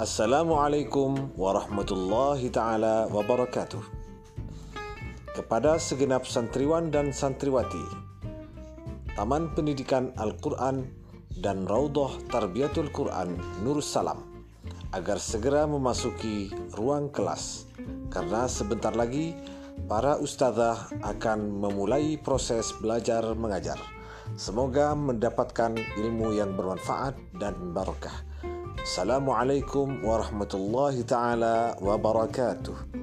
Assalamualaikum warahmatullahi taala wabarakatuh. Kepada segenap santriwan dan santriwati, Taman Pendidikan Al-Quran dan Raudhah Tarbiyatul Quran Nur Salam agar segera memasuki ruang kelas karena sebentar lagi para ustazah akan memulai proses belajar mengajar. Semoga mendapatkan ilmu yang bermanfaat dan barokah. Assalamualaikum warahmatullahi taala wabarakatuh.